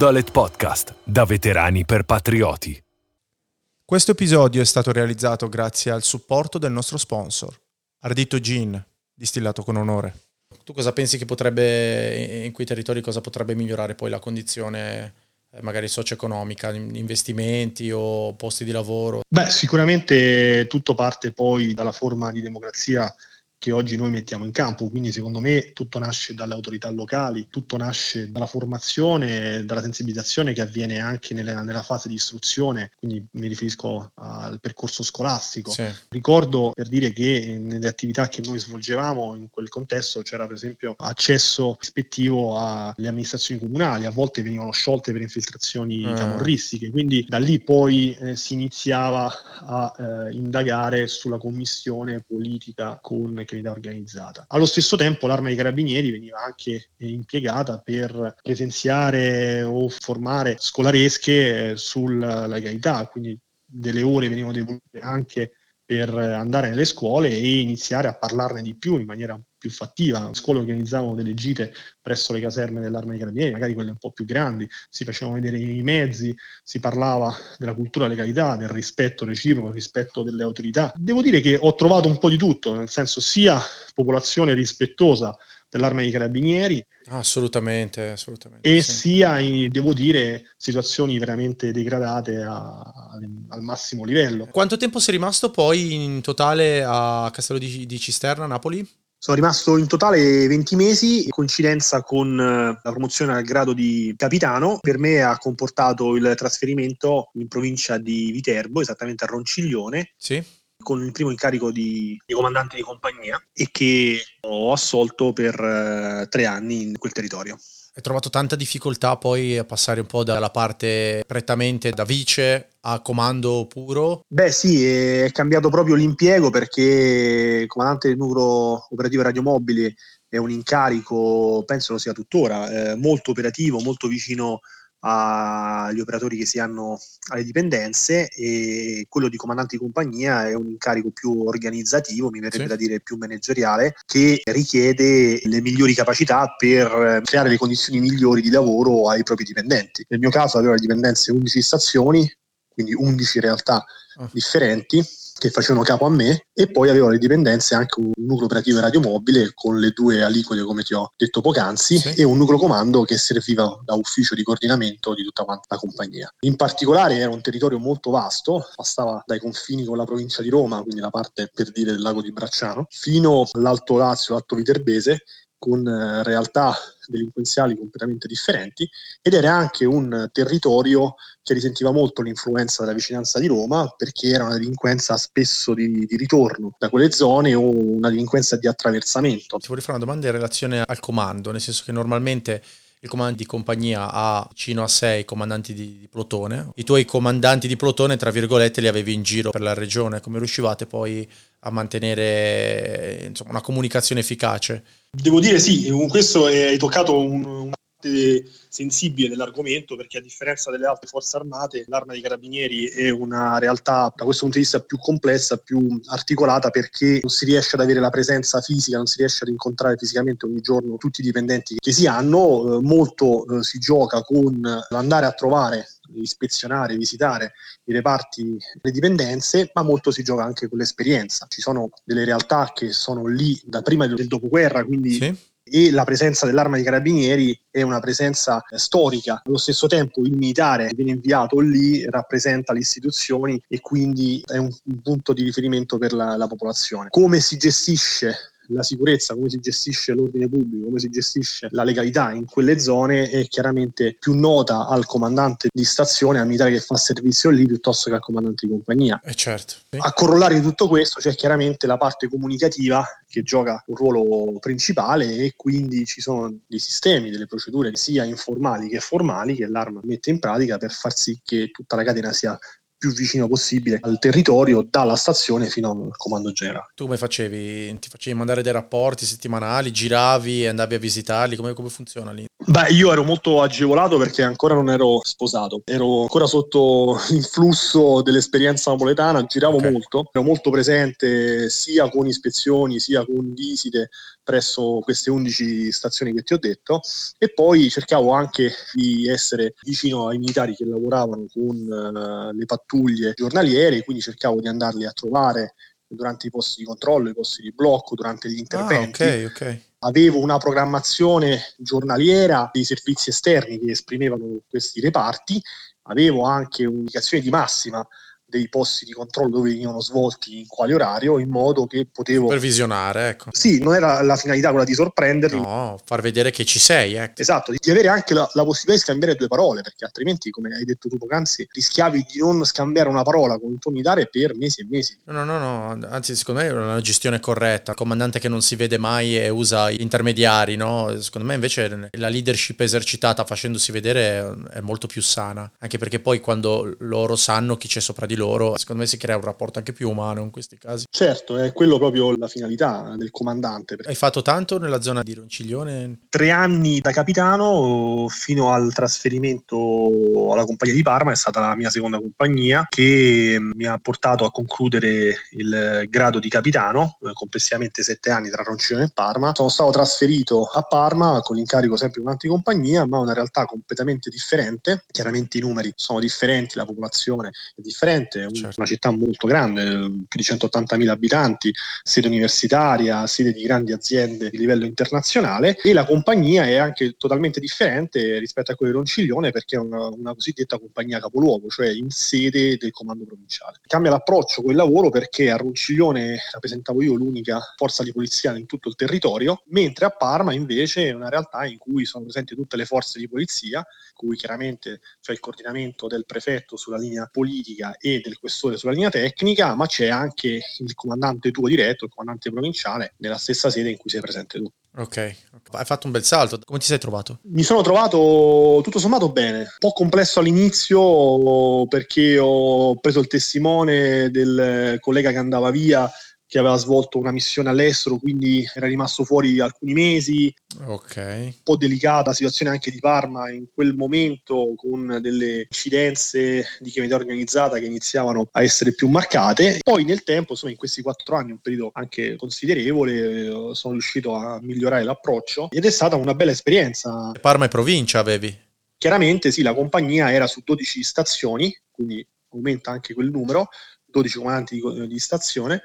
Dolet Podcast, da veterani per patrioti. Questo episodio è stato realizzato grazie al supporto del nostro sponsor, Ardito Gin, distillato con onore. Tu cosa pensi che potrebbe, in quei territori, cosa potrebbe migliorare poi la condizione eh, magari socio-economica, investimenti o posti di lavoro? Beh, sicuramente tutto parte poi dalla forma di democrazia che oggi noi mettiamo in campo. Quindi secondo me tutto nasce dalle autorità locali, tutto nasce dalla formazione, dalla sensibilizzazione che avviene anche nella, nella fase di istruzione, quindi mi riferisco al percorso scolastico. Sì. Ricordo per dire che nelle attività che noi svolgevamo in quel contesto c'era per esempio accesso rispettivo alle amministrazioni comunali, a volte venivano sciolte per infiltrazioni mm. camorristiche, quindi da lì poi eh, si iniziava a eh, indagare sulla commissione politica con criminalità organizzata. Allo stesso tempo l'arma dei carabinieri veniva anche impiegata per presenziare o formare scolaresche sulla legalità, quindi delle ore venivano devolute anche per andare nelle scuole e iniziare a parlarne di più in maniera più fattiva. A scuola organizzavano delle gite presso le caserme dell'Arma dei Carabinieri, magari quelle un po' più grandi, si facevano vedere i mezzi, si parlava della cultura legalità, del rispetto reciproco, del rispetto delle autorità. Devo dire che ho trovato un po' di tutto, nel senso sia popolazione rispettosa dell'arma dei carabinieri. Assolutamente, assolutamente. E sì. sia, devo dire, situazioni veramente degradate a, a, al massimo livello. Quanto tempo sei rimasto poi in totale a Castello di, di Cisterna, Napoli? Sono rimasto in totale 20 mesi, in coincidenza con eh, la promozione al grado di capitano. Per me ha comportato il trasferimento in provincia di Viterbo, esattamente a Ronciglione. Sì con il primo incarico di, di, comandante di compagnia e che ho assolto per uh, tre anni in quel territorio. Hai trovato tanta difficoltà poi a passare un po' dalla parte prettamente da vice a comando puro? Beh sì, è cambiato proprio l'impiego perché comandante del nucleo operativo radiomobili è un incarico, penso lo sia tuttora, eh, molto operativo, molto vicino agli operatori che si hanno alle dipendenze e quello di comandante di compagnia è un incarico più organizzativo, mi verrebbe sì. da dire più manageriale, che richiede le migliori capacità per creare le condizioni migliori di lavoro ai propri dipendenti. Nel mio caso avevo le dipendenze 11 stazioni, quindi 11 realtà oh. differenti che facevano capo a me e poi avevo le dipendenze anche un nucleo operativo radiomobile con le due aliquote come ti ho detto poc'anzi sì. e un nucleo comando che serviva da ufficio di coordinamento di tutta quanta la compagnia. In particolare era un territorio molto vasto, passava dai confini con la provincia di Roma, quindi la parte per dire del lago di Bracciano, fino all'Alto Lazio, l'Alto Viterbese con eh, realtà delinquenziali completamente differenti ed era anche un territorio che risentiva molto l'influenza della vicinanza di Roma perché era una delinquenza spesso di, di ritorno da quelle zone o una delinquenza di attraversamento. Ti vorrei fare una domanda in relazione al comando, nel senso che normalmente il comando di compagnia ha vicino a sei comandanti di, di, plotone. I tuoi comandanti di plotone, tra virgolette, li avevi in giro per la regione. Come riuscivate poi a mantenere insomma, una comunicazione efficace? Devo dire sì, questo hai toccato un, parte sensibile dell'argomento perché a differenza delle altre forze armate l'arma dei carabinieri è una realtà da questo punto di vista più complessa, più articolata perché non si riesce ad avere la presenza fisica, non si riesce ad incontrare fisicamente ogni giorno tutti i dipendenti che si hanno, eh, molto eh, si gioca con l'andare a trovare ispezionare, visitare i reparti, le dipendenze, ma molto si gioca anche con l'esperienza. Ci sono delle realtà che sono lì da prima del dopoguerra, quindi sì e la presenza dell'arma dei carabinieri è una presenza storica. Allo stesso tempo il militare che viene inviato lì rappresenta le istituzioni e quindi è un, un punto di riferimento per la, la popolazione. Come si gestisce la sicurezza, come si gestisce l'ordine pubblico, come si gestisce la legalità in quelle zone è chiaramente più nota al comandante di stazione, al militare che fa servizio lì, piuttosto che al comandante di compagnia. Eh certo. A corollario di tutto questo c'è chiaramente la parte comunicativa che gioca un ruolo principale e quindi ci sono dei sistemi, delle procedure sia informali che formali che l'arma mette in pratica per far sì che tutta la catena sia più vicino possibile al territorio dalla stazione fino al comando generale. Tu come facevi? Ti facevi mandare dei rapporti settimanali, giravi e andavi a visitarli? Come, come funziona lì? Beh, io ero molto agevolato perché ancora non ero sposato, ero ancora sotto influsso dell'esperienza napoletana, giravo okay. molto, ero molto presente sia con ispezioni sia con visite presso queste 11 stazioni che ti ho detto e poi cercavo anche di essere vicino ai militari che lavoravano con uh, le pattuglie giornaliere, quindi cercavo di andarli a trovare durante i posti di controllo, i posti di blocco, durante gli interventi. Ah, okay, okay. Avevo una programmazione giornaliera dei servizi esterni che esprimevano questi reparti, avevo anche un'indicazione di massima dei posti di controllo dove venivano svolti in quale orario, in modo che potevo... Supervisionare, ecco. Sì, non era la finalità quella di sorprenderli. No, far vedere che ci sei, ecco. Esatto, di avere anche la, la, possibilità di scambiare due parole, perché altrimenti, come hai detto tu poc'anzi, rischiavi di non scambiare una parola con il tuo militare per mesi e mesi. No, no, no, no. anzi secondo me è una gestione corretta. Il comandante che non si vede mai e usa intermediari, no? Secondo me invece la leadership esercitata facendosi vedere è molto più sana, anche perché poi quando loro sanno chi c'è sopra di loro, secondo me si crea un rapporto anche più umano in questi casi. Certo, è quello proprio la finalità del comandante. Hai fatto tanto nella zona di Ronciglione? Tre anni da capitano fino al trasferimento alla compagnia di Parma, è stata la mia seconda compagnia che mi ha portato a concludere il grado di capitano, complessivamente sette anni tra Ronciglione e Parma. Sono stato trasferito a Parma con l'incarico sempre in un'altra compagnia, ma una realtà completamente differente. Chiaramente i numeri sono differenti, la popolazione è differente, certo. una città molto grande, più di 180.000 abitanti, sede universitaria, sede di grandi aziende di livello internazionale e la compagnia è anche totalmente differente rispetto a quella di Ronciglione perché è una, una cosiddetta compagnia capoluogo, cioè in sede del comando provinciale. Cambia l'approccio il lavoro perché a Ronciglione rappresentavo io l'unica forza di polizia in tutto il territorio, mentre a Parma invece è una realtà in cui sono presenti tutte le forze di polizia, cui chiaramente c'è il coordinamento del prefetto sulla linea politica e del questore sulla linea tecnica, ma c'è anche il comandante tuo diretto, il comandante provinciale, nella stessa sede in cui sei presente tu. Ok, hai fatto un bel salto. Come ti sei trovato? Mi sono trovato tutto sommato bene. Un po' complesso all'inizio perché ho preso il testimone del collega che andava via che aveva svolto una missione all'estero, quindi era rimasto fuori alcuni mesi. Ok. Un po' delicata situazione anche di Parma in quel momento, con delle incidenze di criminalità organizzata che iniziavano a essere più marcate. Poi nel tempo, insomma, in questi quattro anni, un periodo anche considerevole, sono riuscito a migliorare l'approccio ed è stata una bella esperienza. Parma e provincia avevi? Chiaramente sì, la compagnia era su 12 stazioni, quindi aumenta anche quel numero, 12 comandanti di, di stazione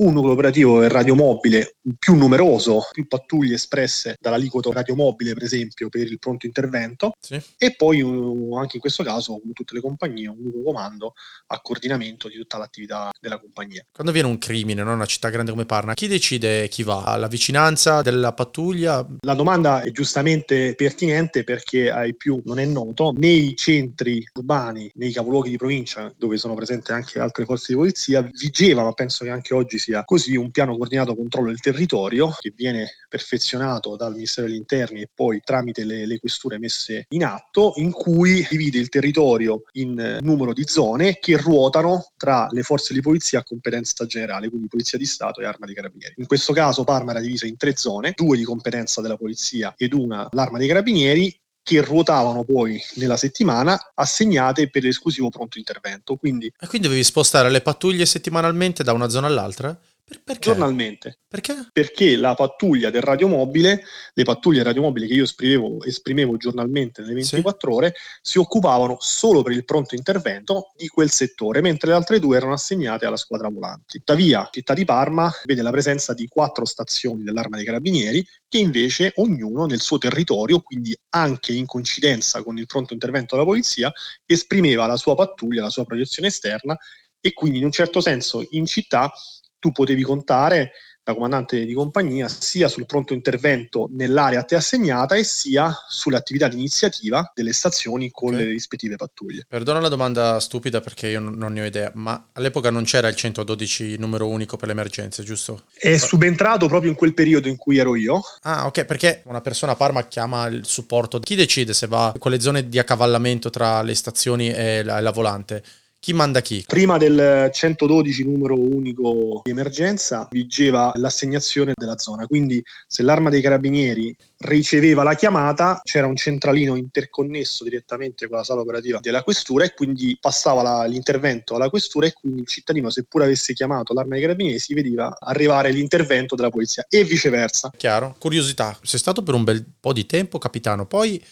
un nucleo operativo è radiomobile più numeroso, più pattuglie espresse dall'aliquoto radiomobile, per esempio, per il pronto intervento, sì. e poi anche in questo caso, come tutte le compagnie, un nucleo comando a coordinamento di tutta l'attività della compagnia. Quando viene un crimine, no? una città grande come Parma, chi decide chi va? La vicinanza della pattuglia? La domanda è giustamente pertinente perché ai più non è noto, nei centri urbani, nei capoluoghi di provincia, dove sono presenti anche altre forze di polizia, vigeva, ma penso che anche oggi sia così, un piano coordinato controllo del territorio che viene perfezionato dal Ministero degli Interni e poi tramite le, le questure messe in atto, in cui divide il territorio in eh, numero di zone che ruotano tra le forze di polizia a competenza generale, quindi Polizia di Stato e Arma dei Carabinieri. In questo caso Parma era divisa in tre zone, due di competenza della Polizia ed una l'Arma dei Carabinieri che ruotavano poi nella settimana assegnate per l'esclusivo pronto intervento. Quindi, e quindi dovevi spostare le pattuglie settimanalmente da una zona all'altra? Per, perché? Giornalmente. Perché? Perché la pattuglia del radiomobile, le pattuglie radiomobili che io esprimevo, esprimevo giornalmente nelle 24 sì. ore, si occupavano solo per il pronto intervento di quel settore, mentre le altre due erano assegnate alla squadra volanti. Tuttavia, città di Parma vede la presenza di quattro stazioni dell'Arma dei Carabinieri che invece ognuno nel suo territorio, quindi anche in coincidenza con il pronto intervento della polizia, esprimeva la sua pattuglia, la sua proiezione esterna e quindi in un certo senso in città tu potevi contare da comandante di compagnia sia sul pronto intervento nell'area a te assegnata e sia sulle attività di iniziativa delle stazioni con okay. le rispettive pattuglie. Perdona la domanda stupida perché io non ne ho idea, ma all'epoca non c'era il 112 numero unico per le emergenze, giusto? È subentrato proprio in quel periodo in cui ero io. Ah, ok, perché una persona a Parma chiama il supporto. Chi decide se va con le zone di accavallamento tra le stazioni e la, e la volante? Chi manda chi? Prima del 112 numero unico di emergenza vigeva l'assegnazione della zona, quindi se l'arma dei carabinieri riceveva la chiamata c'era un centralino interconnesso direttamente con la sala operativa della questura e quindi passava la, l'intervento alla questura e quindi il cittadino seppur avesse chiamato l'arma dei carabinieri si vedeva arrivare l'intervento della polizia e viceversa. Chiaro? Curiosità, sei stato per un bel po' di tempo capitano, poi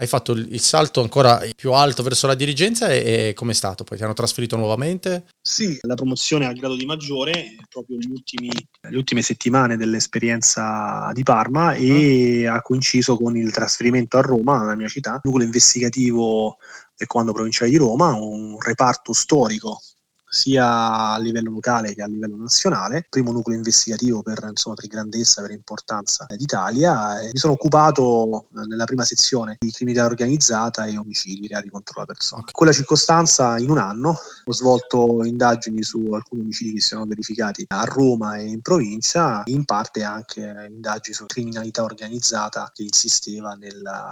hai fatto il salto ancora più alto verso la dirigenza e, e com'è stato? Poi ti hanno trasferito nuovamente? Sì, la promozione a grado di maggiore proprio gli ultimi, le ultime settimane dell'esperienza di Parma e uh-huh. ha coinciso con il trasferimento a Roma, la mia città, nucleo investigativo del Comando Provinciale di Roma, un reparto storico sia a livello locale che a livello nazionale, primo nucleo investigativo per, insomma, per grandezza, per importanza d'Italia. E mi sono occupato eh, nella prima sezione di criminalità organizzata e omicidi, reati contro la persona. In quella circostanza, in un anno, ho svolto indagini su alcuni omicidi che si sono verificati a Roma e in provincia, in parte anche indagini su criminalità organizzata che insisteva nella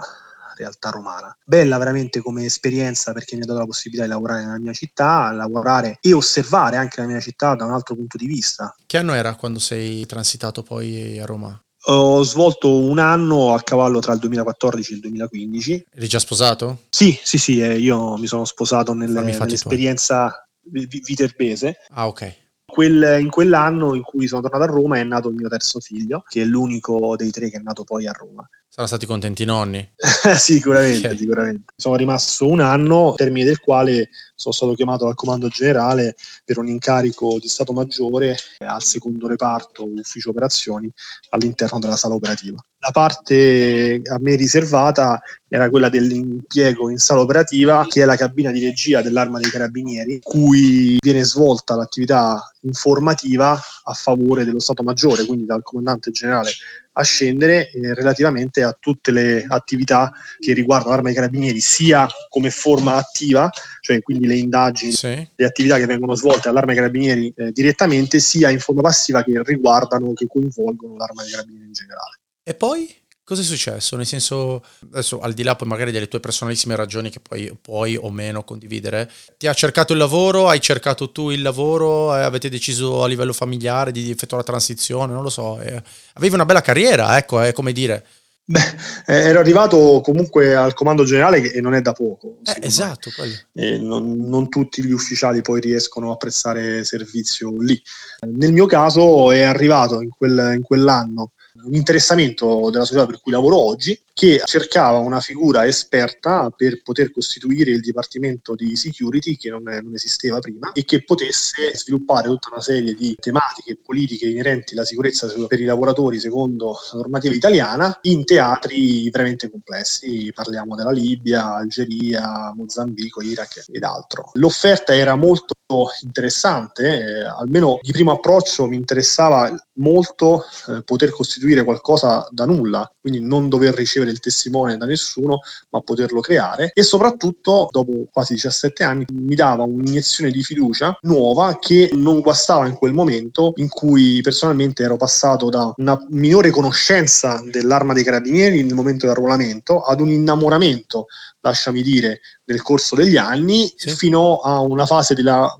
realtà romana. Bella veramente come esperienza perché mi ha dato la possibilità di lavorare nella mia città, lavorare e osservare anche la mia città da un altro punto di vista. Che anno era quando sei transitato poi a Roma? Ho svolto un anno a cavallo tra il 2014 e il 2015. Eri già sposato? Sì, sì, sì, eh, io mi sono sposato nelle, nell'esperienza viterbese. Ah, ok. Quel, in quell'anno in cui sono tornato a Roma è nato il mio terzo figlio, che è l'unico dei tre che è nato poi a Roma. Saranno stati contenti i nonni? sicuramente, okay. sicuramente. Sono rimasto un anno, termine del quale sono stato chiamato dal comando generale per un incarico di Stato Maggiore al secondo reparto ufficio operazioni all'interno della sala operativa. La parte a me riservata era quella dell'impiego in sala operativa, che è la cabina di regia dell'arma dei carabinieri, cui viene svolta l'attività informativa a favore dello Stato Maggiore, quindi dal comandante generale a scendere eh, relativamente a tutte le attività che riguardano l'arma dei carabinieri, sia come forma attiva, cioè quindi le indagini, sì. le attività che vengono svolte all'arma dei carabinieri eh, direttamente, sia in forma passiva che riguardano, che coinvolgono l'arma dei carabinieri in generale. E poi? Cosa è successo? Nel senso, adesso al di là poi magari delle tue personalissime ragioni che poi puoi o meno condividere, ti ha cercato il lavoro? Hai cercato tu il lavoro? Eh, avete deciso a livello familiare di effettuare la transizione? Non lo so. Eh, avevi una bella carriera, ecco, è come dire. Beh, eh, ero arrivato comunque al comando generale che non è da poco. Eh, esatto. Non, non, tutti gli ufficiali poi riescono a prestare servizio lì. Nel mio caso è arrivato in, quel, in quell'anno un interessamento della società per cui lavoro oggi che cercava una figura esperta per poter costituire il dipartimento di security che non, non, esisteva prima e che potesse sviluppare tutta una serie di tematiche politiche inerenti alla sicurezza per i lavoratori secondo la normativa italiana in teatri veramente complessi, parliamo della Libia, Algeria, Mozambico, Iraq ed altro. L'offerta era molto interessante, eh, almeno di primo approccio mi interessava molto eh, poter costituire qualcosa da nulla, quindi non dover ricevere il testimone da nessuno, ma poterlo creare. E soprattutto dopo quasi 17 anni mi dava un'iniezione di fiducia nuova che non guastava in quel momento in cui personalmente ero passato da una minore conoscenza dell'arma dei carabinieri nel momento del arruolamento ad un innamoramento, lasciami dire, nel corso degli anni sì. fino a una fase della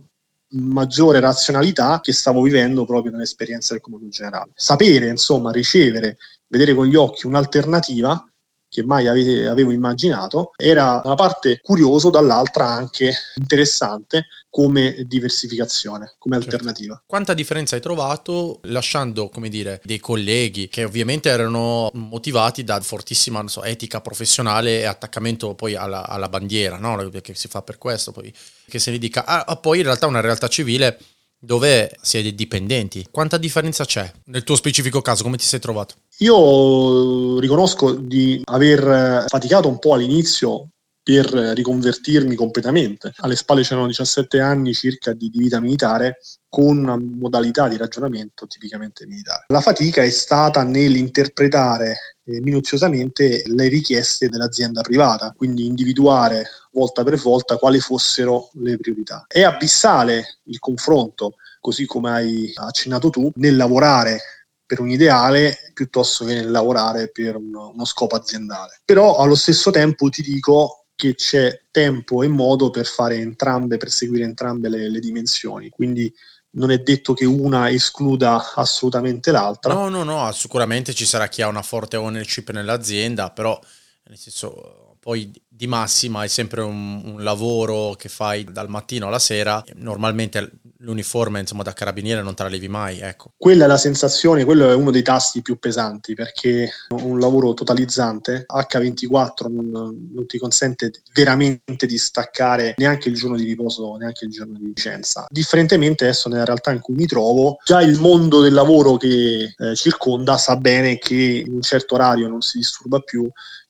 maggiore razionalità che stavo vivendo proprio nell'esperienza del comando generale. Sapere, insomma, ricevere, vedere con gli occhi un'alternativa che mai ave- avevo immaginato, era da una parte curioso, dall'altra anche interessante come diversificazione, come certo. alternativa. Quanta differenza hai trovato lasciando, come dire, dei colleghi che ovviamente erano motivati da fortissima so, etica professionale e attaccamento poi alla, alla bandiera, no? che si fa per questo, poi che se ne dica, ah, poi in realtà una realtà civile dove si è dipendenti. Quanta differenza c'è nel tuo specifico caso? Come ti sei trovato? Io riconosco di aver faticato un po' all'inizio per riconvertirmi completamente. Alle spalle c'erano 17 anni circa di, di, vita militare con una modalità di ragionamento tipicamente militare. La fatica è stata nell'interpretare eh, minuziosamente le richieste dell'azienda privata, quindi individuare volta per volta quali fossero le priorità. È abissale il confronto, così come hai accennato tu, nel lavorare per un ideale piuttosto che nel lavorare per uno, uno scopo aziendale. Però allo stesso tempo ti dico che c'è tempo e modo per fare entrambe, per seguire entrambe le, le dimensioni. Quindi non è detto che una escluda assolutamente l'altra. No, no, no, sicuramente ci sarà chi ha una forte ownership nell'azienda, però nel senso poi di massima è sempre un, un, lavoro che fai dal mattino alla sera, normalmente l'uniforme insomma da carabiniere non te la levi mai, ecco. Quella è la sensazione, quello è uno dei tasti più pesanti perché un lavoro totalizzante, H24 non, non ti consente veramente di staccare neanche il giorno di riposo, neanche il giorno di licenza. Differentemente adesso nella realtà in cui mi trovo, già il mondo del lavoro che eh, circonda sa bene che in un certo orario non si disturba più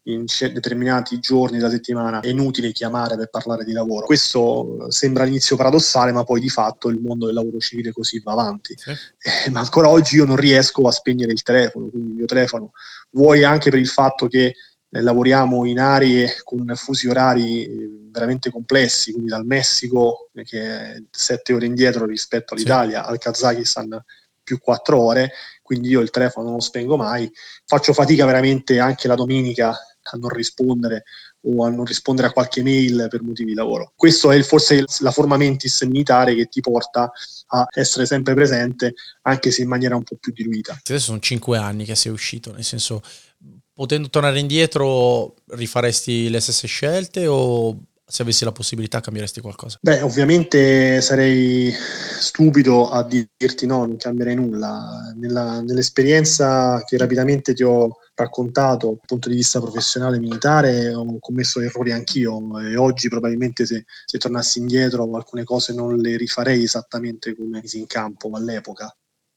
in determinati giorni della settimana è inutile chiamare per parlare di lavoro. Questo sembra all'inizio paradossale, ma poi di fatto il mondo del lavoro civile così va avanti. Sì. Eh, ma ancora oggi io non riesco a spegnere il telefono, quindi il mio telefono, vuoi anche per il fatto che eh, lavoriamo in aree con fusi orari eh, veramente complessi, quindi dal Messico, eh, che è sette ore indietro rispetto all'Italia, sì. al Kazakistan più quattro ore, quindi io il telefono non lo spengo mai, faccio fatica veramente anche la domenica a non rispondere o a non rispondere a qualche mail per motivi di lavoro. Questo è forse la forma mentis militare che ti porta a essere sempre presente, anche se in maniera un po' più diluita. Adesso sono cinque anni che sei uscito, nel senso, potendo tornare indietro, rifaresti le stesse scelte o se avessi la possibilità cambieresti qualcosa? Beh, ovviamente sarei stupido a dirti no, non cambierei nulla. Nella, nell'esperienza che rapidamente ti ho raccontato dal punto di vista professionale militare ho commesso errori anch'io e oggi probabilmente se, se tornassi indietro alcune cose non le rifarei esattamente come misi in campo all'epoca.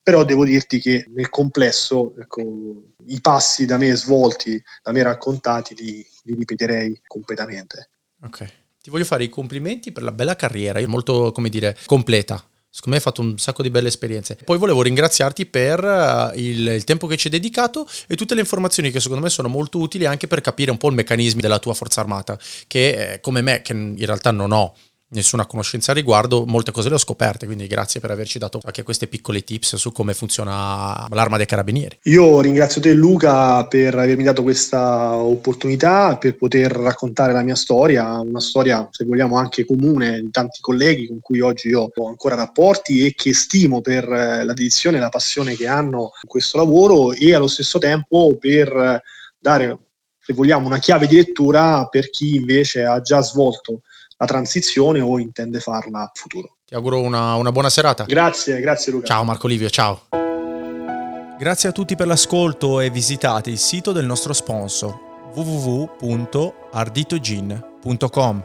Però devo dirti che nel complesso ecco, i passi da me svolti, da me raccontati, li, li ripeterei completamente. Ok. Ti voglio fare i complimenti per la bella carriera, molto, come dire, completa. Secondo me hai fatto un sacco di belle esperienze. Poi volevo ringraziarti per uh, il, il, tempo che ci hai dedicato e tutte le informazioni che secondo me sono molto utili anche per capire un po' i meccanismi della tua forza armata, che eh, come me, che in realtà non ho nessuna conoscenza a riguardo, molte cose le ho scoperte, quindi grazie per averci dato anche queste piccole tips su come funziona l'arma dei carabinieri. Io ringrazio te Luca per avermi dato questa opportunità, per poter raccontare la mia storia, una storia se vogliamo anche comune di tanti colleghi con cui oggi io ho ancora rapporti e che stimo per la dedizione e la passione che hanno in questo lavoro e allo stesso tempo per dare se vogliamo una chiave di lettura per chi invece ha già svolto la transizione o intende farla in futuro. Ti auguro una, una buona serata. Grazie, grazie Luca. Ciao Marco Livio, ciao. Grazie a tutti per l'ascolto e visitate il sito del nostro sponsor www.arditogin.com.